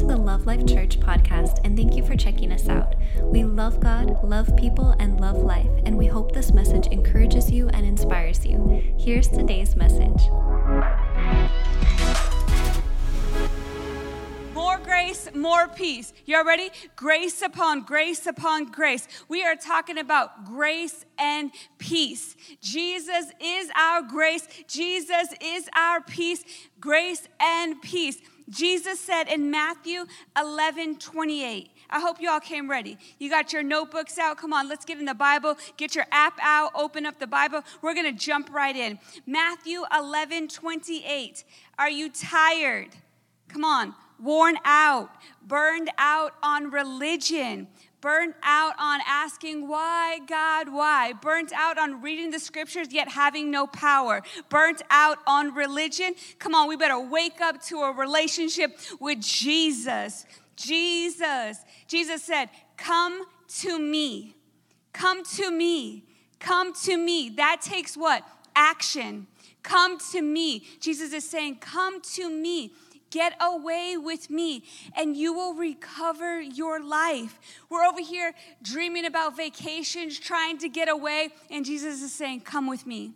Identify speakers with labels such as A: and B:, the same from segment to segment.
A: to the Love Life Church podcast, and thank you for checking us out. We love God, love people, and love life, and we hope this message encourages you and inspires you. Here's today's message.
B: More grace, more peace. You all ready? Grace upon grace upon grace. We are talking about grace and peace. Jesus is our grace. Jesus is our peace. Grace and peace. Jesus said in Matthew 11 28. I hope you all came ready. You got your notebooks out. Come on, let's get in the Bible. Get your app out. Open up the Bible. We're going to jump right in. Matthew 11 28. Are you tired? Come on. Worn out, burned out on religion, burnt out on asking why, God, why, burnt out on reading the scriptures yet having no power, burnt out on religion. Come on, we better wake up to a relationship with Jesus. Jesus. Jesus said, Come to me. Come to me. Come to me. That takes what? Action. Come to me. Jesus is saying, Come to me. Get away with me and you will recover your life. We're over here dreaming about vacations, trying to get away, and Jesus is saying, Come with me.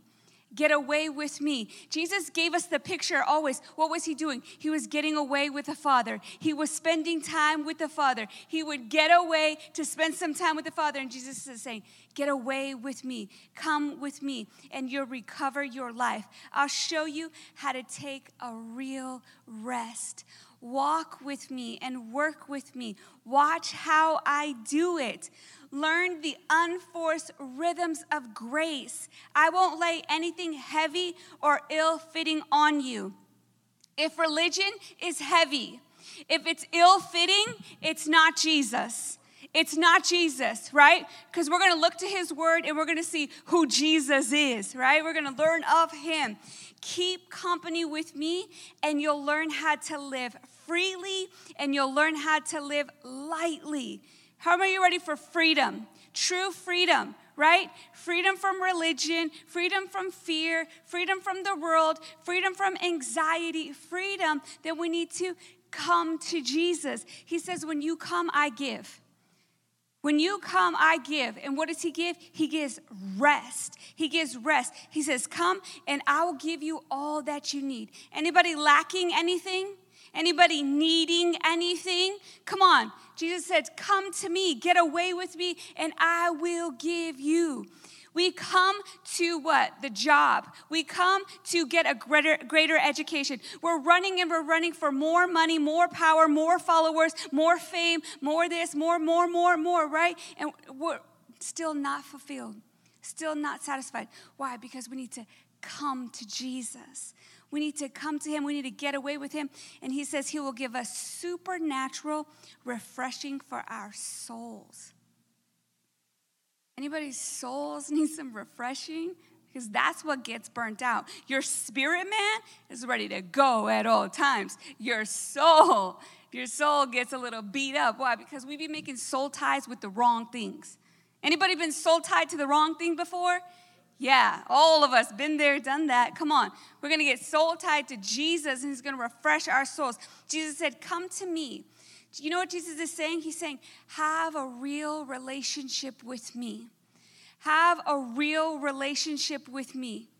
B: Get away with me. Jesus gave us the picture always. What was he doing? He was getting away with the Father. He was spending time with the Father. He would get away to spend some time with the Father. And Jesus is saying, Get away with me. Come with me, and you'll recover your life. I'll show you how to take a real rest. Walk with me and work with me. Watch how I do it. Learn the unforced rhythms of grace. I won't lay anything heavy or ill fitting on you. If religion is heavy, if it's ill fitting, it's not Jesus. It's not Jesus, right? Because we're to look to his word and we're to see who Jesus is, right? We're to learn of him. Keep company with me and you'll learn how to live freely and you'll learn how to live lightly. How many are you ready for freedom? True freedom, right? Freedom from religion, freedom from fear, freedom from the world, freedom from anxiety, freedom that we need to come to Jesus. He says, When you come, I give. When you come, I give. And what does he give? He gives rest. He gives rest. He says, Come and I will give you all that you need. Anybody lacking anything? Anybody needing anything? Come on. Jesus said, Come to me, get away with me, and I will give you. We come to what? The job. We come to get a greater, greater education. We're running and we're running for more money, more power, more followers, more fame, more this, more, more, more, more, right? And we're still not fulfilled, still not satisfied. Why? Because we need to come to Jesus. We need to come to Him. We need to get away with Him. And He says He will give us supernatural refreshing for our souls. Anybody's souls need some refreshing? Because that's what gets burnt out. Your spirit man is ready to go at all times. Your soul, your soul gets a little beat up. Why? Because we've been making soul ties with the wrong things. Anybody been soul tied to the wrong thing before? Yeah, all of us been there, done that. Come on. We're going to get soul tied to Jesus and he's going to refresh our souls. Jesus said, "Come to me." You know what Jesus is saying? He's saying, "Have a real relationship with me." Have a real relationship with me.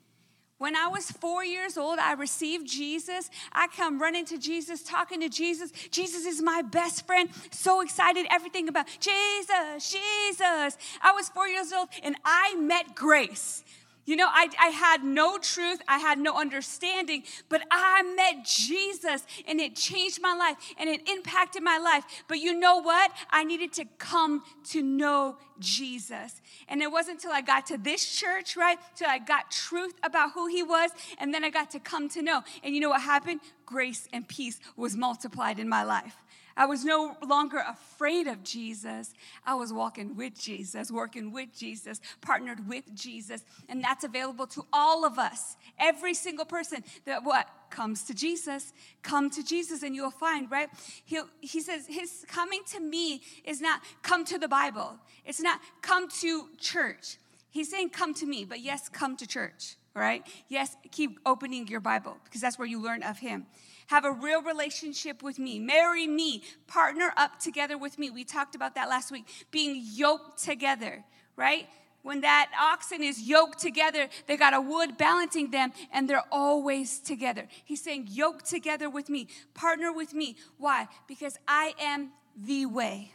B: When I was four years old, I received Jesus. I come running to Jesus, talking to Jesus. Jesus is my best friend. So excited, everything about Jesus, Jesus. I was four years old and I met grace. You know, I, I had no truth, I had no understanding, but I met Jesus and it changed my life and it impacted my life. But you know what? I needed to come to know Jesus. And it wasn't until I got to this church, right? Till I got truth about who he was, and then I got to come to know. And you know what happened? Grace and peace was multiplied in my life. I was no longer afraid of Jesus. I was walking with Jesus, working with Jesus, partnered with Jesus. And that's available to all of us. Every single person that what? Comes to Jesus. Come to Jesus and you'll find, right? he he says, His coming to me is not come to the Bible, it's not come to church. He's saying, Come to me, but yes, come to church, right? Yes, keep opening your Bible because that's where you learn of Him. Have a real relationship with me. Marry me. Partner up together with me. We talked about that last week. Being yoked together, right? When that oxen is yoked together, they got a wood balancing them and they're always together. He's saying, yoke together with me, partner with me. Why? Because I am the way.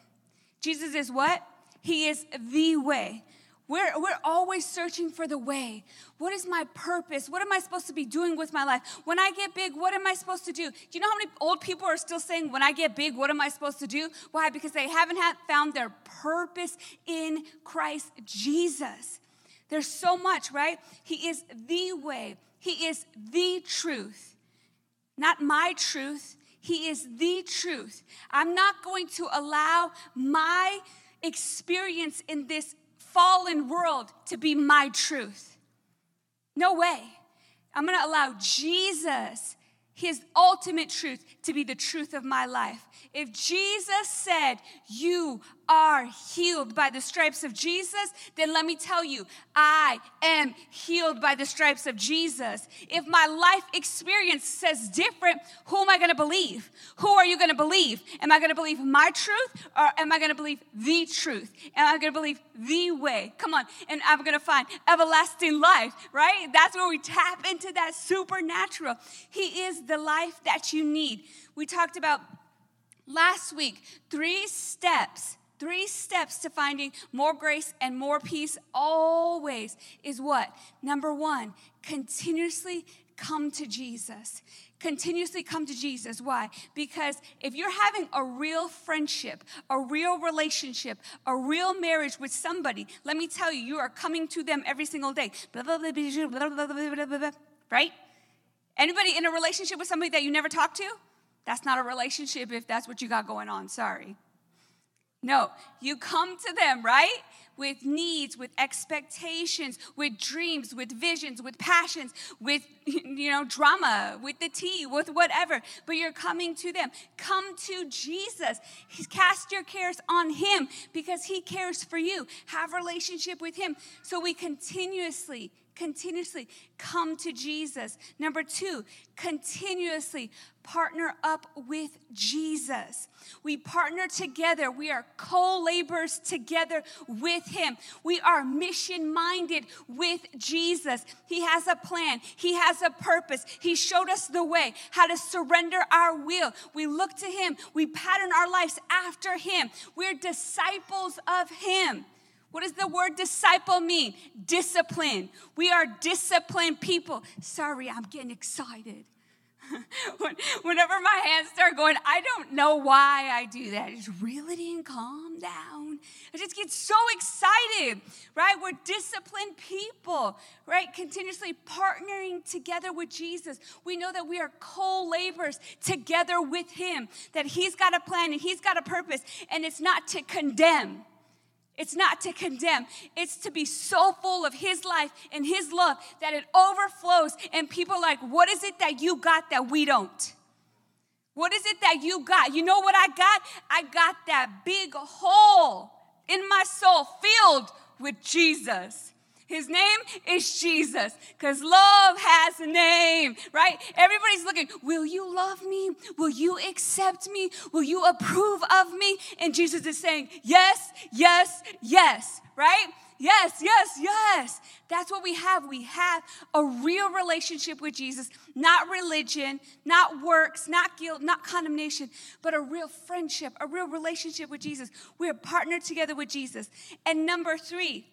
B: Jesus is what? He is the way. We're, we're always searching for the way. What is my purpose? What am I supposed to be doing with my life? When I get big, what am I supposed to do? Do you know how many old people are still saying, When I get big, what am I supposed to do? Why? Because they haven't had, found their purpose in Christ Jesus. There's so much, right? He is the way, He is the truth, not my truth. He is the truth. I'm not going to allow my experience in this fallen world to be my truth. No way. I'm gonna allow Jesus, his ultimate truth, to be the truth of my life. If Jesus said, You are healed by the stripes of Jesus, then let me tell you, I am healed by the stripes of Jesus. If my life experience says different, who am I going to believe? Who are you going to believe? Am I going to believe my truth or am I going to believe the truth? Am I going to believe the way? Come on. And I'm going to find everlasting life, right? That's where we tap into that supernatural. He is the life that you need. We talked about last week three steps Three steps to finding more grace and more peace always is what? Number one, continuously come to Jesus. Continuously come to Jesus. Why? Because if you're having a real friendship, a real relationship, a real marriage with somebody, let me tell you, you are coming to them every single day. Right? Anybody in a relationship with somebody that you never talk to? That's not a relationship if that's what you got going on. Sorry. No, you come to them, right? With needs, with expectations, with dreams, with visions, with passions, with, you know, drama, with the tea, with whatever. But you're coming to them. Come to Jesus. Cast your cares on Him because He cares for you. Have relationship with Him. So we continuously continuously come to Jesus. Number two, continuously partner up with Jesus. We partner together. We are co laborers together with Him. We are mission minded with Jesus. He has a plan, He has a purpose. He showed us the way, how to surrender our will. We look to Him, we pattern our lives after Him. We're disciples of Him. What does the word disciple mean? Discipline. We are disciplined people. Sorry, I'm getting excited. Whenever my hands start going, I don't know why I do that. Just reel it in, calm down. I just get so excited, right? We're disciplined people, right? Continuously partnering together with Jesus. We know that we are co laborers together with Him, that He's got a plan and He's got a purpose, and it's not to condemn. It's not to condemn, it's to be so full of His life and His love that it overflows. And people are like, What is it that you got that we don't? What is it that you got? You know what I got? I got that big hole in my soul filled with Jesus. His name is Jesus because love has a name, right? Everybody's looking, will you love me? Will you accept me? Will you approve of me? And Jesus is saying, yes, yes, yes, right? Yes, yes, yes. That's what we have. We have a real relationship with Jesus, not religion, not works, not guilt, not condemnation, but a real friendship, a real relationship with Jesus. We're partnered together with Jesus. And number three,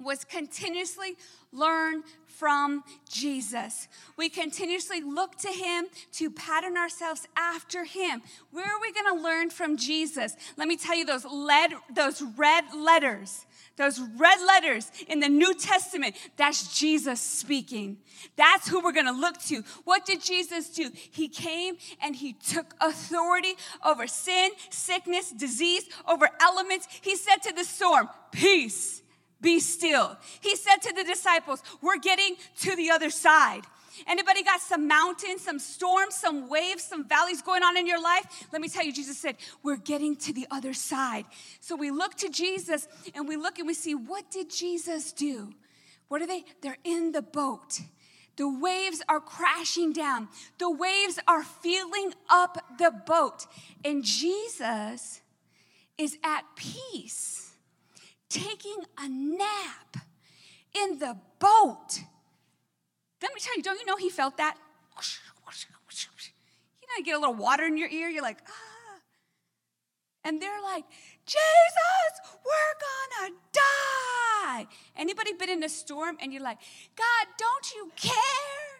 B: was continuously learn from Jesus. We continuously look to him to pattern ourselves after him. Where are we going to learn from Jesus? Let me tell you those lead, those red letters. Those red letters in the New Testament, that's Jesus speaking. That's who we're gonna look to. What did Jesus do? He came and he took authority over sin, sickness, disease, over elements. He said to the storm, Peace be still. He said to the disciples, We're getting to the other side. Anybody got some mountains, some storms, some waves, some valleys going on in your life? Let me tell you, Jesus said, we're getting to the other side. So we look to Jesus and we look and we see, what did Jesus do? What are they? They're in the boat. The waves are crashing down. The waves are filling up the boat. And Jesus is at peace, taking a nap in the boat. Let me tell you, don't you know he felt that? You know, you get a little water in your ear, you're like, ah. And they're like, Jesus, we're gonna die. Anybody been in a storm and you're like, God, don't you care?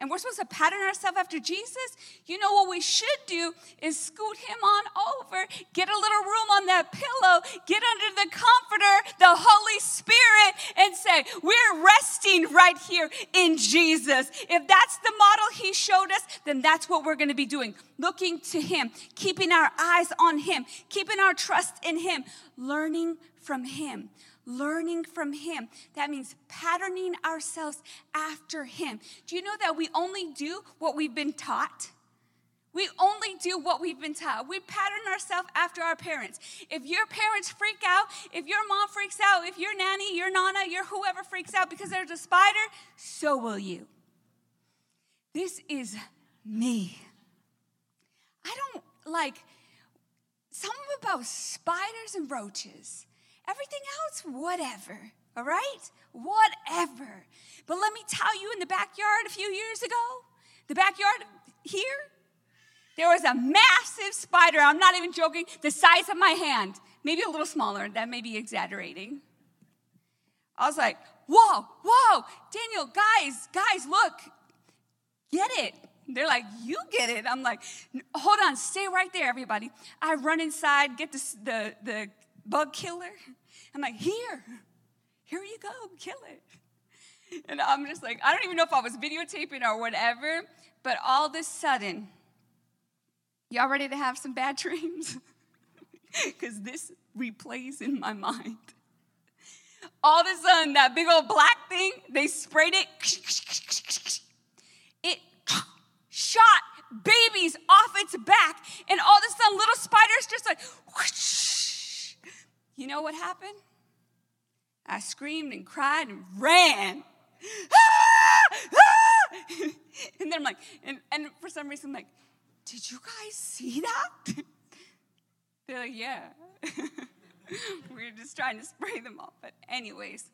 B: And we're supposed to pattern ourselves after Jesus, you know what we should do is scoot him on over, get a little room on that pillow, get under the comforter, the Holy Spirit, and say, We're resting right here in Jesus. If that's the model he showed us, then that's what we're going to be doing. Looking to him, keeping our eyes on him, keeping our trust in him, learning from him learning from Him. That means patterning ourselves after Him. Do you know that we only do what we've been taught? We only do what we've been taught. We pattern ourselves after our parents. If your parents freak out, if your mom freaks out, if your nanny, your nana, your whoever freaks out because there's a spider, so will you. This is me. I don't like something about spiders and roaches. Everything else, whatever, all right? Whatever. But let me tell you, in the backyard a few years ago, the backyard here, there was a massive spider. I'm not even joking, the size of my hand, maybe a little smaller. That may be exaggerating. I was like, whoa, whoa, Daniel, guys, guys, look, get it. They're like, you get it. I'm like, hold on, stay right there, everybody. I run inside, get the, the, the bug killer. I'm like, here, here you go, kill it. And I'm just like, I don't even know if I was videotaping or whatever, but all of a sudden, y'all ready to have some bad dreams? Because this replays in my mind. All of a sudden, that big old black thing, they sprayed it. It shot babies off its back, and all of a sudden, little spiders just like whoosh, you know what happened? I screamed and cried and ran. And then I'm like, and, and for some reason, I'm like, did you guys see that? They're like, yeah. we are just trying to spray them off. But, anyways,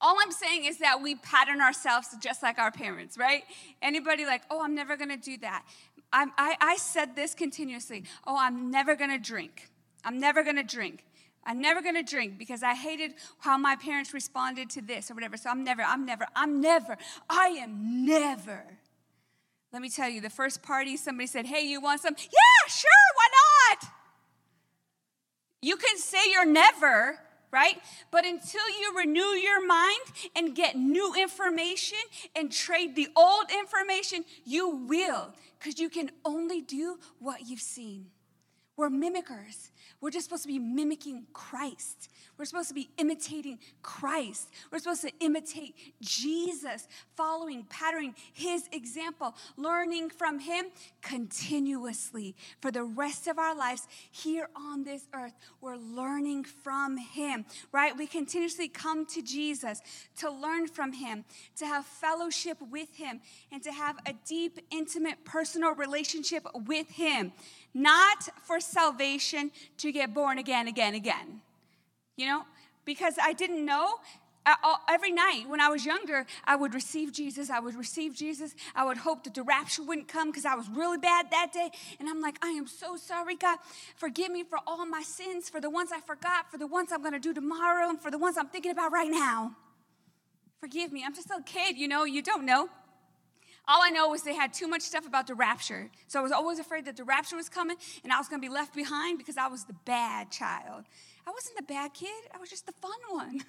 B: all I'm saying is that we pattern ourselves just like our parents, right? Anybody like, oh, I'm never gonna do that. I, I, I said this continuously. Oh, I'm never gonna drink. I'm never gonna drink. I'm never gonna drink because I hated how my parents responded to this or whatever. So I'm never, I'm never, I'm never, I am never. Let me tell you, the first party, somebody said, Hey, you want some? Yeah, sure, why not? You can say you're never, right? But until you renew your mind and get new information and trade the old information, you will, because you can only do what you've seen. We're mimickers. We're just supposed to be mimicking Christ. We're supposed to be imitating Christ. We're supposed to imitate Jesus, following, patterning his example, learning from him continuously for the rest of our lives here on this earth. We're learning from him, right? We continuously come to Jesus to learn from him, to have fellowship with him, and to have a deep, intimate, personal relationship with him not for salvation to get born again, again, again. You know, because I didn't know. Uh, every night when I was younger, I would receive Jesus. I would receive Jesus. I would hope that the rapture wouldn't come because I was really bad that day. And I'm like, I am so sorry, God. Forgive me for all my sins, for the ones I forgot, for the ones I'm going to do tomorrow, and for the ones I'm thinking about right now. Forgive me. I'm just a kid, you know, you don't know. All I know is they had too much stuff about the rapture. So I was always afraid that the rapture was coming and I was going to be left behind because I was the bad child. I wasn't the bad kid, I was just the fun one.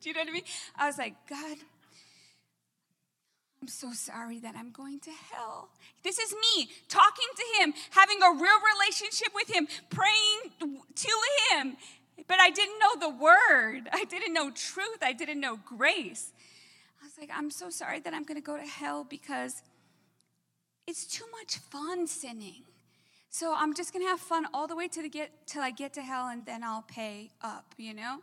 B: Do you know what I mean? I was like, God, I'm so sorry that I'm going to hell. This is me talking to him, having a real relationship with him, praying to him. But I didn't know the word. I didn't know truth. I didn't know grace. Like, I'm so sorry that I'm going to go to hell because it's too much fun sinning. So I'm just going to have fun all the way to the get till I get to hell and then I'll pay up, you know?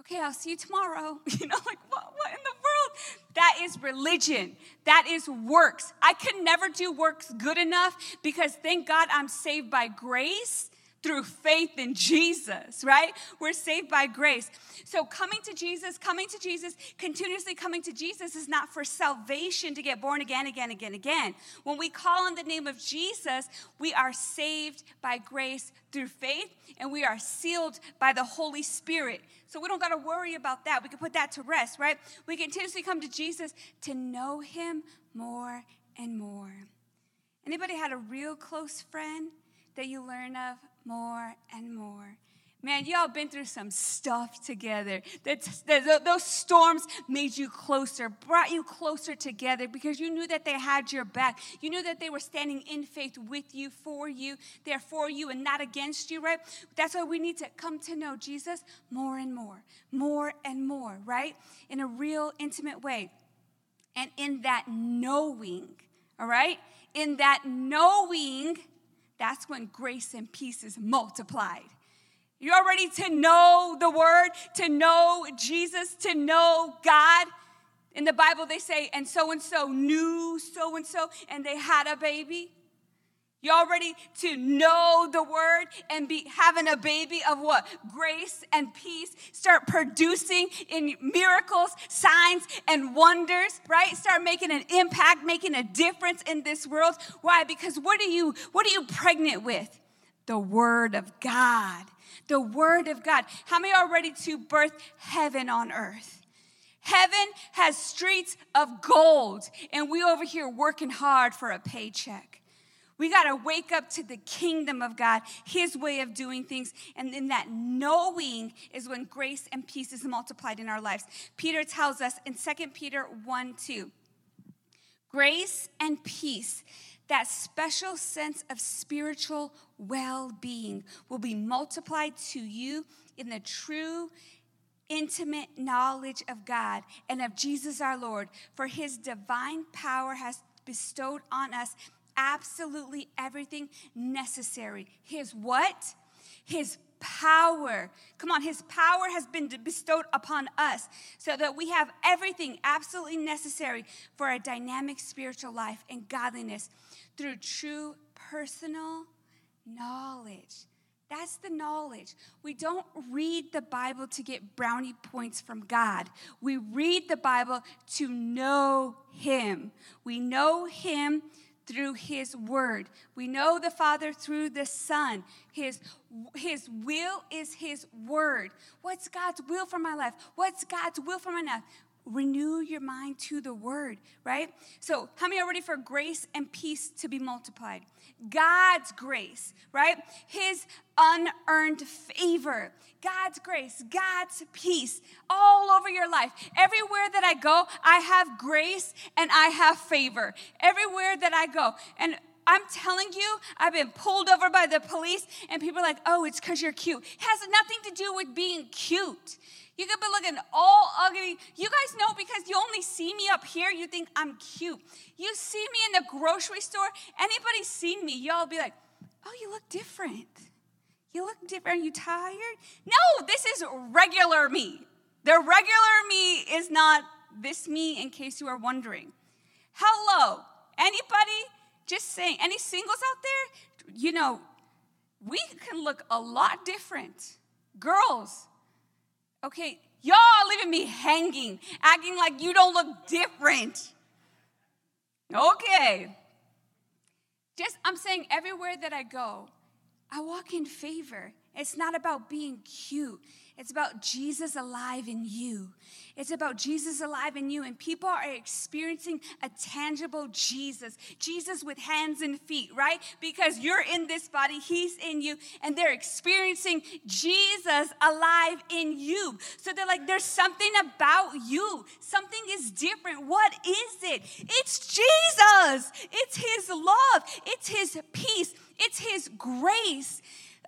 B: Okay, I'll see you tomorrow. You know, like what, what in the world? That is religion. That is works. I could never do works good enough because thank God I'm saved by grace through faith in Jesus, right? We're saved by grace. So coming to Jesus, coming to Jesus, continuously coming to Jesus is not for salvation to get born again, again, again, again. When we call on the name of Jesus, we are saved by grace through faith and we are sealed by the Holy Spirit. So we don't got to worry about that. We can put that to rest, right? We continuously come to Jesus to know him more and more. Anybody had a real close friend that you learn of more and more. Man, y'all been through some stuff together. That, those storms made you closer, brought you closer together because you knew that they had your back. You knew that they were standing in faith with you, for you. They're for you and not against you, right? That's why we need to come to know Jesus more and more, more and more, right? In a real intimate way. And in that knowing, all right? In that knowing, that's when grace and peace is multiplied. You're ready to know the word, to know Jesus, to know God. In the Bible, they say, and so and so knew so and so, and they had a baby. Y'all ready to know the word and be having a baby of what? Grace and peace. Start producing in miracles, signs, and wonders, right? Start making an impact, making a difference in this world. Why? Because what are you, what are you pregnant with? The word of God. The word of God. How many are ready to birth heaven on earth? Heaven has streets of gold, and we over here working hard for a paycheck. We got to wake up to the kingdom of God, His way of doing things. And in that knowing is when grace and peace is multiplied in our lives. Peter tells us in 2 Peter 1 2, grace and peace, that special sense of spiritual well being, will be multiplied to you in the true intimate knowledge of God and of Jesus our Lord, for his divine power has bestowed on us absolutely everything necessary. His what? His power. Come on, His power has been bestowed upon us so that we have everything absolutely necessary for a dynamic spiritual life and godliness through true personal knowledge. That's the knowledge. We don't read the Bible to get brownie points from God. We read the Bible to know Him. We know Him through his word. We know the Father through the Son. His, his will is his word. What's God's will for my life? What's God's will for my life? Renew your mind to the word, right? So, how many are ready for grace and peace to be multiplied? God's grace, right? His unearned favor, God's grace, God's peace all over your life. Everywhere that I go, I have grace and I have favor. Everywhere that I go. And I'm telling you, I've been pulled over by the police, and people are like, oh, it's because you're cute. It has nothing to do with being cute. You could be looking all ugly. You guys know because you only see me up here, you think I'm cute. You see me in the grocery store, anybody seen me, y'all be like, oh, you look different. You look different. Are you tired? No, this is regular me. The regular me is not this me, in case you are wondering. Hello. Anybody just saying, any singles out there? You know, we can look a lot different. Girls, okay, y'all are leaving me hanging, acting like you don't look different. Okay. Just, I'm saying everywhere that I go, I walk in favor. It's not about being cute. It's about Jesus alive in you. It's about Jesus alive in you. And people are experiencing a tangible Jesus, Jesus with hands and feet, right? Because you're in this body, He's in you, and they're experiencing Jesus alive in you. So they're like, there's something about you. Something is different. What is it? It's Jesus. It's His love, it's His peace, it's His grace.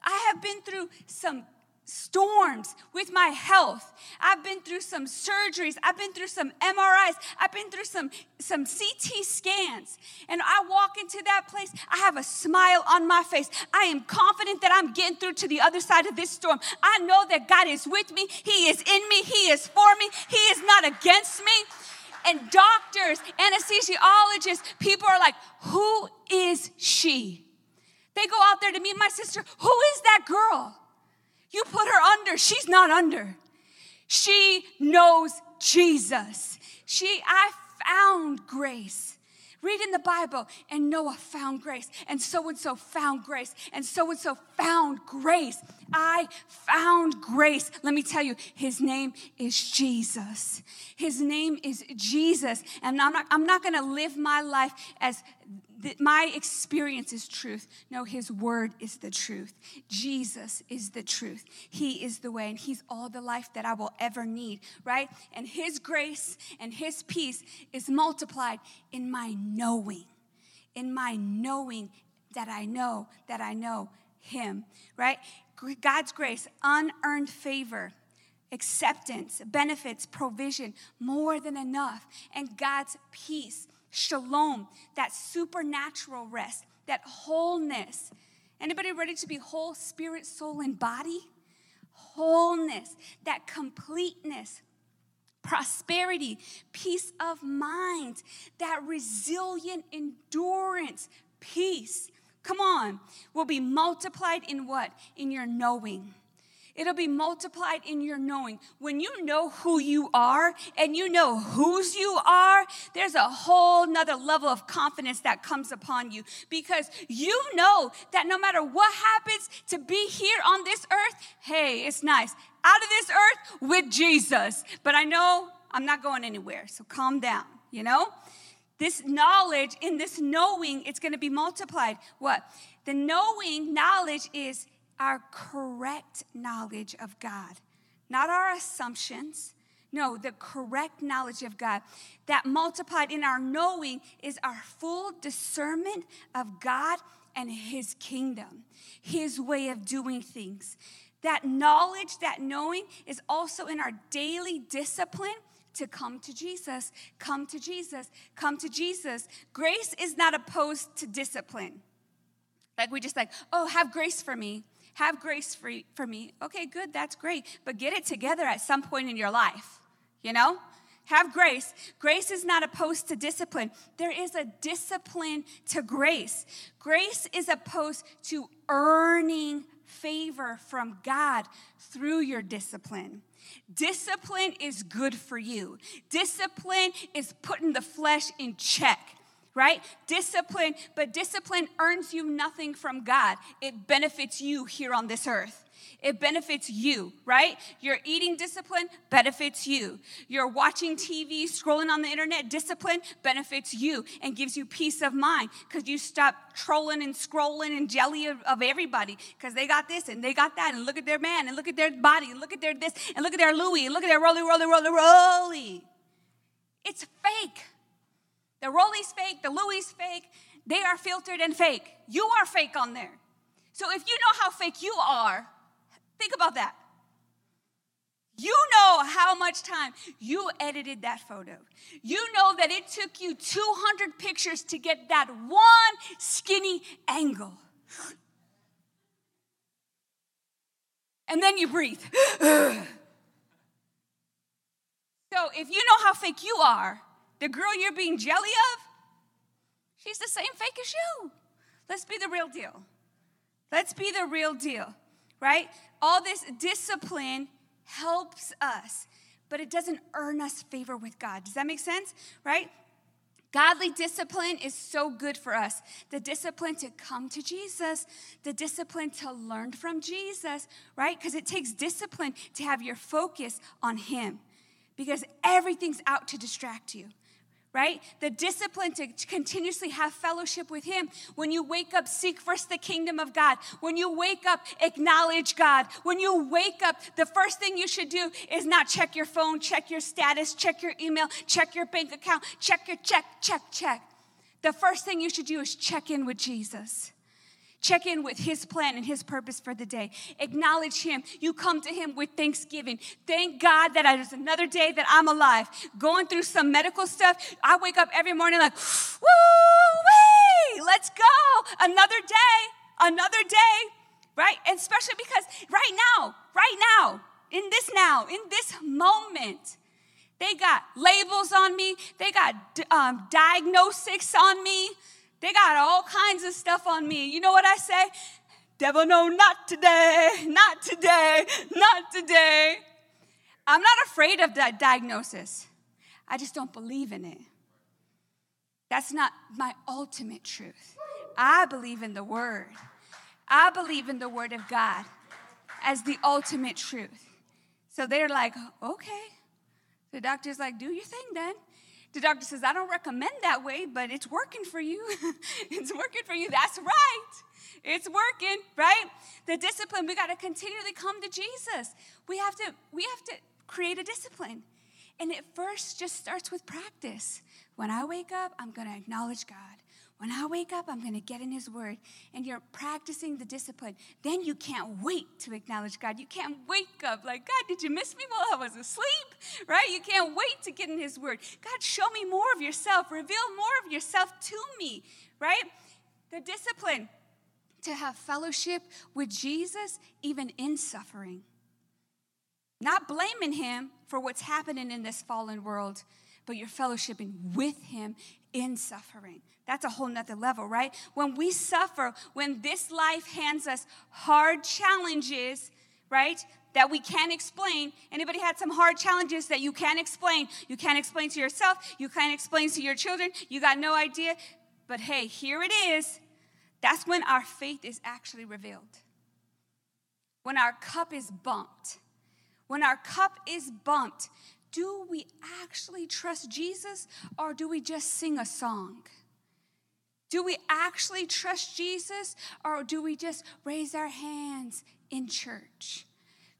B: I have been through some storms with my health. I've been through some surgeries. I've been through some MRIs. I've been through some, some CT scans. And I walk into that place, I have a smile on my face. I am confident that I'm getting through to the other side of this storm. I know that God is with me, He is in me, He is for me, He is not against me. And doctors, anesthesiologists, people are like, who is she? They go out there to meet my sister. Who is that girl? You put her under, she's not under. She knows Jesus. She, I found grace. Read in the Bible, and Noah found grace, and so and so found grace, and so and so found grace. I found grace. Let me tell you, his name is Jesus. His name is Jesus. And I'm not, I'm not gonna live my life as that my experience is truth. No, His word is the truth. Jesus is the truth. He is the way, and He's all the life that I will ever need, right? And His grace and His peace is multiplied in my knowing, in my knowing that I know that I know Him, right? God's grace, unearned favor acceptance, benefits, provision, more than enough, and God's peace shalom, that supernatural rest, that wholeness. Anybody ready to be whole spirit, soul, and body? Wholeness, that completeness, prosperity, peace of mind, that resilient endurance, peace. Come on, will be multiplied in what? In your knowing It'll be multiplied in your knowing. When you know who you are and you know whose you are, there's a whole nother level of confidence that comes upon you because you know that no matter what happens to be here on this earth, hey, it's nice. Out of this earth with Jesus. But I know I'm not going anywhere, so calm down, you know? This knowledge, in this knowing, it's gonna be multiplied. What? The knowing knowledge is our correct knowledge of God, not our assumptions. No, the correct knowledge of God that multiplied in our knowing is our full discernment of God and His kingdom, His way of doing things. That knowledge, that knowing is also in our daily discipline to come to Jesus, come to Jesus, come to Jesus. Grace is not opposed to discipline. Like we just like, oh, have grace for me have grace for, for me. Okay, good, that's great. But get it together at some point in your life, you know? Have grace. Grace is not opposed to discipline. There is a discipline to grace. Grace is opposed to earning favor from God through your discipline. Discipline is good for you. Discipline is putting the flesh in check right? Discipline, but discipline earns you nothing from God. It benefits you here on this earth. It benefits you, right? Your eating discipline benefits you. You're watching TV, scrolling on the internet, discipline benefits you and gives you peace of mind because you stop trolling and scrolling and jelly of, of everybody because they got this and they got that and look at their man and look at their body and look at their this and look at their Louis and look at their roly, roly, roly, roly. It's fake. The Rolly's fake, the Louis fake. They are filtered and fake. You are fake on there. So if you know how fake you are, think about that. You know how much time you edited that photo. You know that it took you 200 pictures to get that one skinny angle. And then you breathe. so if you know how fake you are, the girl you're being jelly of, she's the same fake as you. Let's be the real deal. Let's be the real deal, right? All this discipline helps us, but it doesn't earn us favor with God. Does that make sense? Right? Godly discipline is so good for us. The discipline to come to Jesus, the discipline to learn from Jesus, right? Because it takes discipline to have your focus on Him because everything's out to distract you right? The discipline to continuously have fellowship with Him. When you wake up, seek first the kingdom of God. When you wake up, acknowledge God. When you wake up, the first thing you should do is not check your phone, check your status, check your email, check your bank account, check your check, check, check. The first thing you should do is check in with Jesus. Check in with His plan and His purpose for the day. Acknowledge Him. You come to Him with thanksgiving. Thank God that it is another day that I'm alive. Going through some medical stuff, I wake up every morning like, woo let's go. Another day, another day, right? And especially because right now, right now, in this now, in this moment, they got labels on me, they got um, diagnostics on me. They got all kinds of stuff on me. You know what I say? Devil, no, not today, not today, not today. I'm not afraid of that diagnosis. I just don't believe in it. That's not my ultimate truth. I believe in the Word. I believe in the Word of God as the ultimate truth. So they're like, okay. The doctor's like, do your thing then. The doctor says, I don't recommend that way, but it's working for you. it's working for you. That's right. It's working, right? The discipline, we got to continually come to Jesus. We have to, we have to create a discipline. And it first just starts with practice. When I wake up, I'm going to acknowledge God. When I wake up, I'm going to get in His Word. And you're practicing the discipline. Then you can't wait to acknowledge God. You can't wake up like, God, did you miss me while I was asleep? Right? You can't wait to get in His Word. God, show me more of yourself. Reveal more of yourself to me. Right? The discipline to have fellowship with Jesus, even in suffering. Not blaming Him for what's happening in this fallen world, but you're fellowshipping with Him in suffering. That's a whole nother level, right? When we suffer, when this life hands us hard challenges, right? That we can't explain. Anybody had some hard challenges that you can't explain? You can't explain to yourself, you can't explain to your children, you got no idea. But hey, here it is. That's when our faith is actually revealed. When our cup is bumped. When our cup is bumped, do we actually trust Jesus or do we just sing a song? Do we actually trust Jesus or do we just raise our hands in church?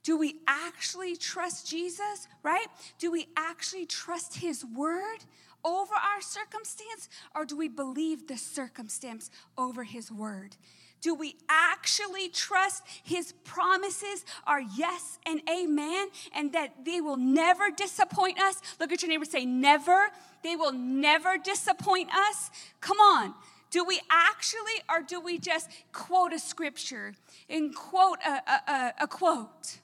B: Do we actually trust Jesus, right? Do we actually trust his word over our circumstance or do we believe the circumstance over his word? Do we actually trust his promises are yes and amen and that they will never disappoint us? Look at your neighbor say, never. They will never disappoint us. Come on. Do we actually, or do we just quote a scripture and quote a, a, a, quote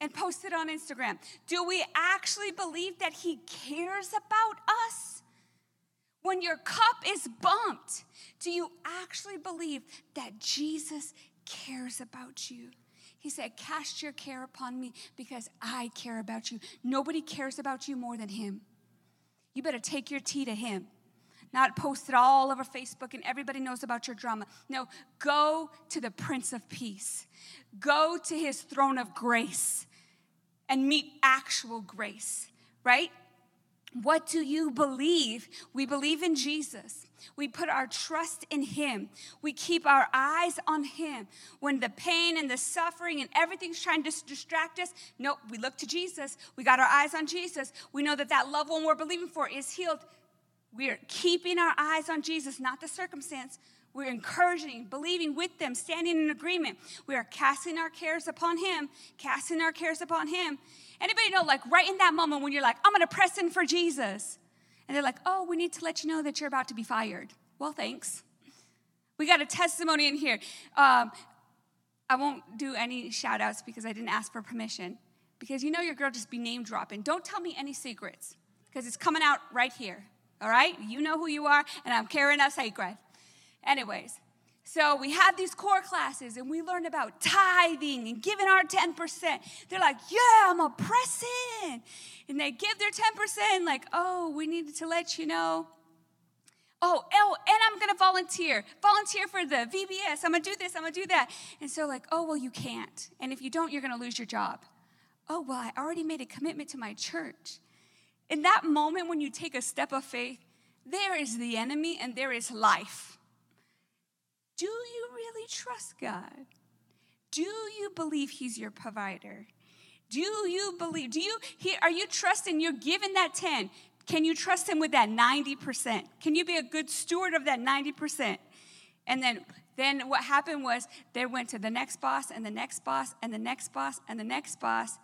B: and post it on Instagram? Do we actually believe that He cares about us? When your cup is bumped, do you actually believe that Jesus cares about you? He said, Cast your care upon me because I care about you. Nobody cares about you more than Him. You better take your tea to Him, not post it all over Facebook and everybody knows about your drama. No, go to the Prince of Peace, go to His throne of grace and meet actual grace, right? What do you believe? We believe in Jesus. We put our trust in Him. We keep our eyes on Him. When the pain and the suffering and everything's trying to distract us, nope, we look to Jesus. We got our eyes on Jesus. We know that that loved one we're believing for is healed. We're keeping our eyes on Jesus, not the circumstance. We're encouraging, believing with them, standing in agreement. We are casting our cares upon Him, casting our cares upon Him. Anybody know, like, right in that moment when you're like, I'm gonna press in for Jesus, and they're like, oh, we need to let you know that you're about to be fired. Well, thanks. We got a testimony in here. Um, I won't do any shout outs because I didn't ask for permission. Because you know your girl just be name dropping. Don't tell me any secrets because it's coming out right here. All right? You know who you are, and I'm carrying us sacred. Anyways, so we had these core classes and we learned about tithing and giving our 10%. They're like, yeah, I'm a press in. And they give their 10%, like, oh, we needed to let you know. Oh, oh, and I'm gonna volunteer. Volunteer for the VBS. I'm gonna do this, I'm gonna do that. And so, like, oh, well, you can't. And if you don't, you're gonna lose your job. Oh, well, I already made a commitment to my church. In that moment when you take a step of faith, there is the enemy and there is life. Do you really trust God? Do you believe He's your provider? Do you believe? Do you he, are you trusting you're given that 10? Can you trust him with that 90%? Can you be a good steward of that 90%? And then then what happened was they went to the next boss and the next boss and the next boss and the next boss.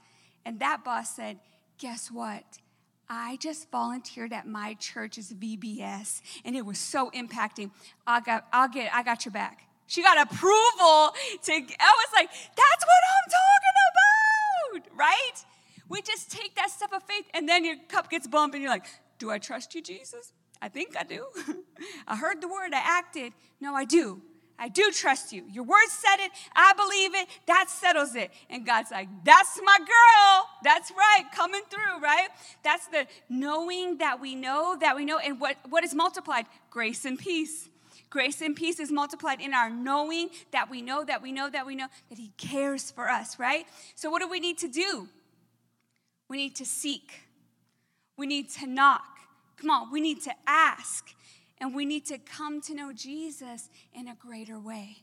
B: And that boss said, Guess what? I just volunteered at my church's VBS and it was so impacting. I got, I'll get, I got your back. She got approval to, I was like, that's what I'm talking about, right? We just take that step of faith and then your cup gets bumped and you're like, do I trust you, Jesus? I think I do. I heard the word, I acted. No, I do. I do trust you. Your word said it. I believe it. That settles it. And God's like, that's my girl. That's right. Coming through, right? That's the knowing that we know that we know. And what, what is multiplied? Grace and peace. Grace and peace is multiplied in our knowing that we know that we know that we know that He cares for us, right? So, what do we need to do? We need to seek. We need to knock. Come on, we need to ask. And we need to come to know Jesus in a greater way.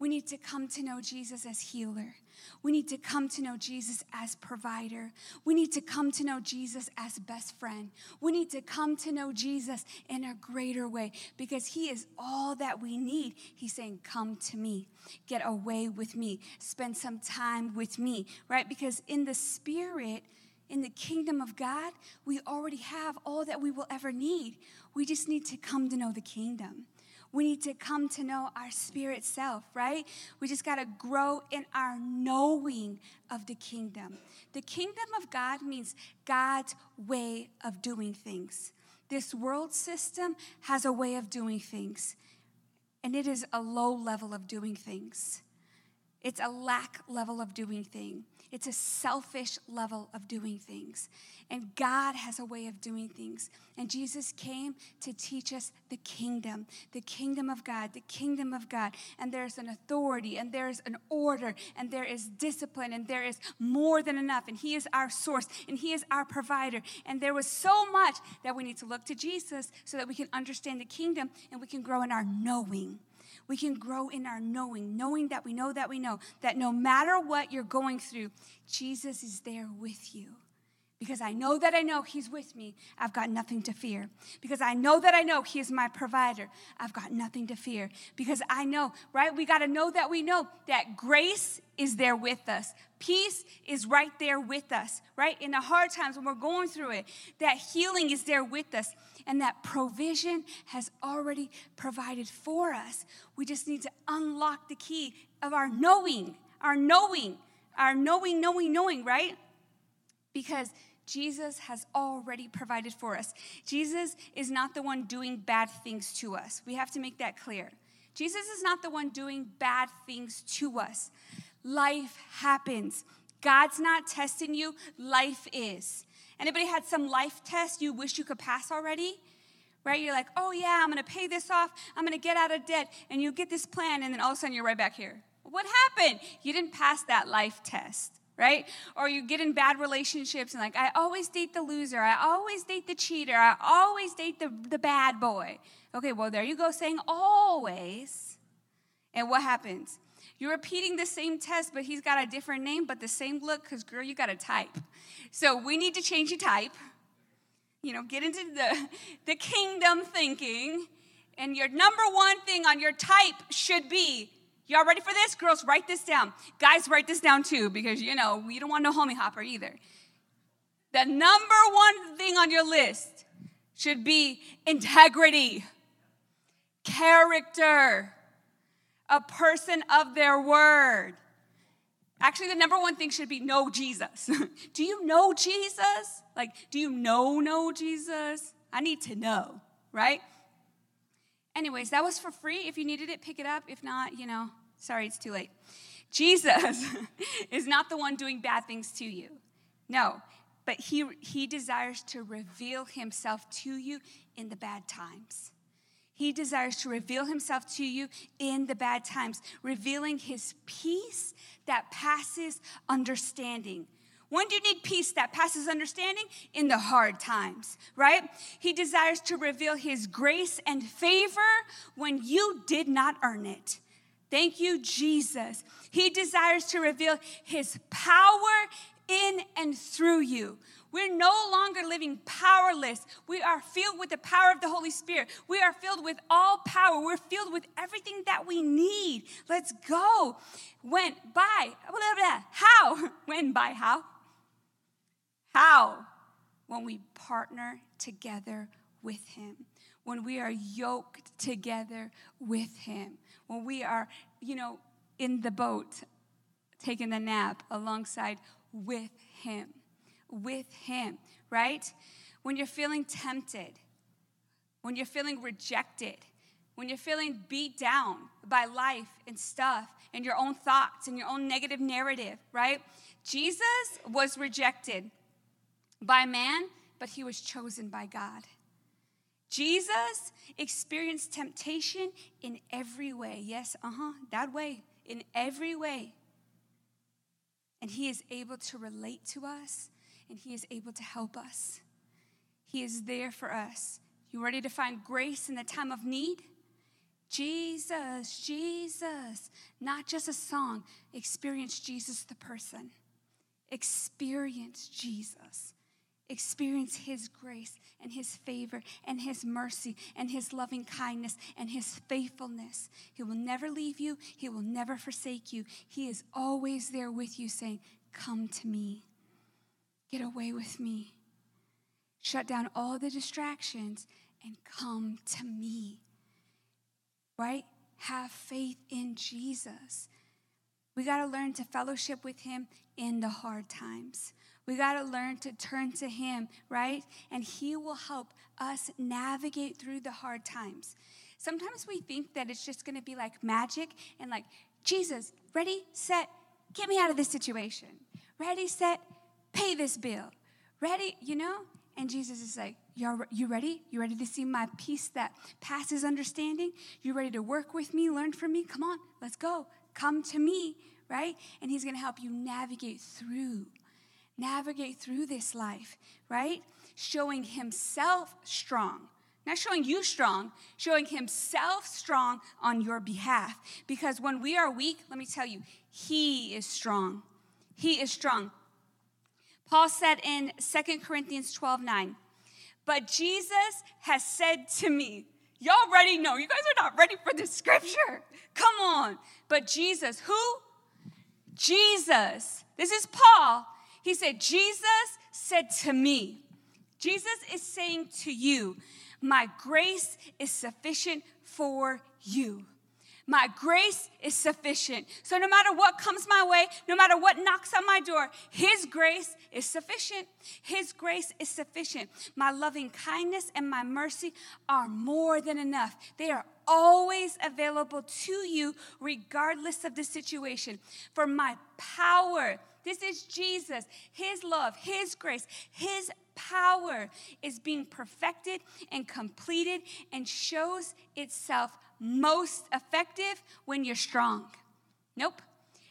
B: We need to come to know Jesus as healer. We need to come to know Jesus as provider. We need to come to know Jesus as best friend. We need to come to know Jesus in a greater way because he is all that we need. He's saying, Come to me, get away with me, spend some time with me, right? Because in the spirit, in the kingdom of God, we already have all that we will ever need. We just need to come to know the kingdom. We need to come to know our spirit self, right? We just got to grow in our knowing of the kingdom. The kingdom of God means God's way of doing things. This world system has a way of doing things, and it is a low level of doing things. It's a lack level of doing things. It's a selfish level of doing things. And God has a way of doing things. And Jesus came to teach us the kingdom, the kingdom of God, the kingdom of God. And there's an authority, and there's an order, and there is discipline, and there is more than enough. And He is our source, and He is our provider. And there was so much that we need to look to Jesus so that we can understand the kingdom and we can grow in our knowing we can grow in our knowing, knowing that we know that we know that no matter what you're going through, Jesus is there with you. Because I know that I know He's with me, I've got nothing to fear. Because I know that I know He is my provider, I've got nothing to fear. Because I know, right? We got to know that we know that grace is there with us, peace is right there with us, right? In the hard times when we're going through it, that healing is there with us, and that provision has already provided for us. We just need to unlock the key of our knowing, our knowing, our knowing, knowing, knowing, right? Because Jesus has already provided for us. Jesus is not the one doing bad things to us. We have to make that clear. Jesus is not the one doing bad things to us. Life happens. God's not testing you, life is. Anybody had some life test you wish you could pass already? Right? You're like, oh yeah, I'm gonna pay this off, I'm gonna get out of debt, and you get this plan, and then all of a sudden you're right back here. What happened? You didn't pass that life test right? Or you get in bad relationships and like, I always date the loser, I always date the cheater, I always date the, the bad boy. Okay, well, there you go saying always. And what happens? You're repeating the same test, but he's got a different name, but the same look, because girl, you got a type. So we need to change your type. You know, get into the, the kingdom thinking. And your number one thing on your type should be Y'all ready for this? Girls, write this down. Guys, write this down too, because you know, we don't want no homie hopper either. The number one thing on your list should be integrity, character, a person of their word. Actually, the number one thing should be know Jesus. do you know Jesus? Like, do you know, know Jesus? I need to know, right? Anyways, that was for free. If you needed it, pick it up. If not, you know, sorry, it's too late. Jesus is not the one doing bad things to you. No, but he, he desires to reveal himself to you in the bad times. He desires to reveal himself to you in the bad times, revealing his peace that passes understanding. When do you need peace that passes understanding? In the hard times, right? He desires to reveal his grace and favor when you did not earn it. Thank you, Jesus. He desires to reveal his power in and through you We're no longer living powerless. We are filled with the power of the Holy Spirit. We are filled with all power. We're filled with everything that we need. Let's go. When, by, how? When, by, how? How? When we partner together with Him. When we are yoked together with Him. When we are, you know, in the boat, taking a nap alongside with Him. With Him, right? When you're feeling tempted, when you're feeling rejected, when you're feeling beat down by life and stuff and your own thoughts and your own negative narrative, right? Jesus was rejected by man, but he was chosen by God. Jesus experienced temptation in every way. Yes, uh huh, that way, in every way. And He is able to relate to us and He is able to help us. He is there for us. You ready to find grace in the time of need? Jesus, Jesus. Not just a song. Experience Jesus the person. Experience Jesus. Experience His grace and His favor and His mercy and His loving kindness and His faithfulness. He will never leave you, He will never forsake you. He is always there with you, saying, Come to me. Get away with me. Shut down all the distractions and come to me. Right? Have faith in Jesus. We got to learn to fellowship with Him in the hard times. We got to learn to turn to Him, right? And He will help us navigate through the hard times. Sometimes we think that it's just going to be like magic and like, Jesus, ready, set, get me out of this situation. Ready, set, pay this bill. Ready, you know? And Jesus is like, You're, you ready? You ready to see my peace that passes understanding? You ready to work with me, learn from me? Come on, let's go. Come to me, right? And He's to help you navigate through navigate through this life, right? Showing himself strong. Not showing you strong, showing himself strong on your behalf. Because when we are weak, let me tell you, he is strong. He is strong. Paul said in Second Corinthians 12 9, but Jesus has said to me, Y'all already know, you guys are not ready for this scripture. Come on. But Jesus, who? Jesus. This is Paul he said, Jesus said to me, Jesus is saying to you, My grace is sufficient for you. My grace is sufficient. So, no matter what comes my way, no matter what knocks on my door, His grace is sufficient. His grace is sufficient. My loving kindness and my mercy are more than enough. They are always available to you, regardless of the situation. For my power, this is Jesus, His love, His grace, His power is being perfected and completed and shows itself most effective when you're strong. Nope.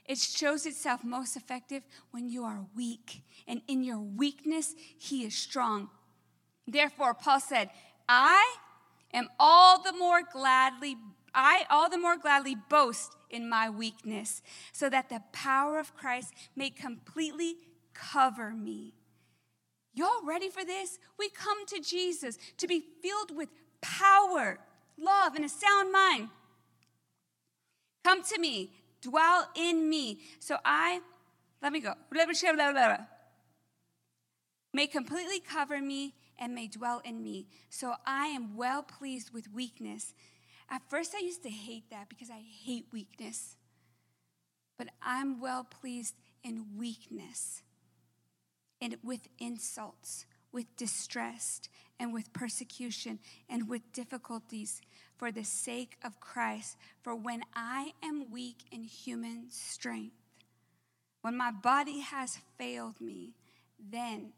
B: It shows itself most effective when you are weak. And in your weakness, He is strong. Therefore, Paul said, I am all the more gladly, I all the more gladly boast in my weakness, so that the power of Christ may completely cover me. Y'all ready for this? We come to Jesus to be filled with power, love, and a sound mind. Come to me, dwell in me. So I, let me go. May completely cover me and may dwell in me. So I am well pleased with weakness at first, I used to hate that because I hate weakness. But I'm well pleased in weakness and with insults, with distress, and with persecution, and with difficulties for the sake of Christ. For when I am weak in human strength, when my body has failed me, then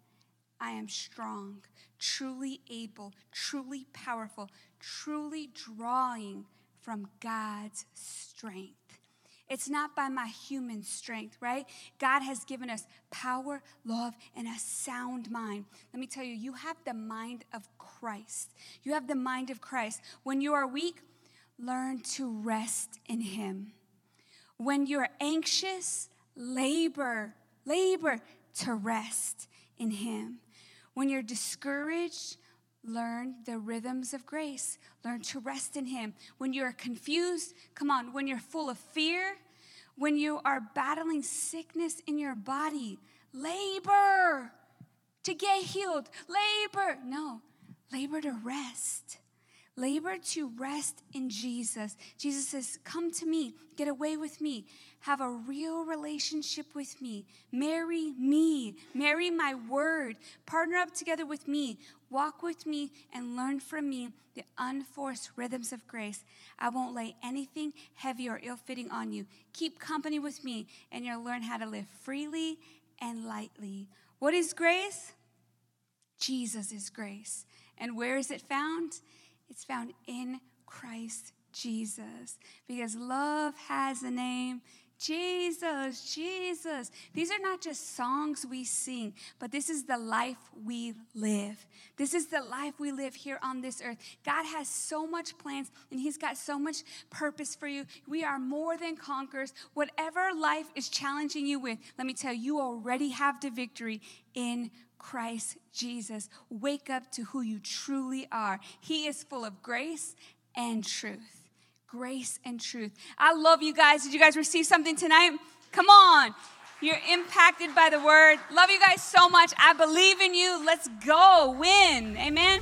B: I am strong, truly able, truly powerful, truly drawing from God's strength. It's not by my human strength, right? God has given us power, love, and a sound mind. Let me tell you, you have the mind of Christ. You have the mind of Christ. When you are weak, learn to rest in Him. When you're anxious, labor, labor to rest in Him. When you're discouraged, learn the rhythms of grace. Learn to rest in Him. When you're confused, come on, when you're full of fear, when you are battling sickness in your body, labor to get healed. Labor, no, labor to rest. Labor to rest in Jesus. Jesus says, Come to me, get away with me, have a real relationship with me, marry me, marry my word, partner up together with me, walk with me, and learn from me the unforced rhythms of grace. I won't lay anything heavy or ill fitting on you. Keep company with me, and you'll learn how to live freely and lightly. What is grace? Jesus is grace. And where is it found? It's found in Christ Jesus. Because love has a name. Jesus, Jesus. These are not just songs we sing, but this is the life we live. This is the life we live here on this earth. God has so much plans and He's got so much purpose for you. We are more than conquerors. Whatever life is challenging you with, let me tell you, you already have the victory in Christ Jesus. Wake up to who you truly are. He is full of grace and truth. Grace and truth. I love you guys. Did you guys receive something tonight? Come on. You're impacted by the word. Love you guys so much. I believe in you. Let's go win. Amen.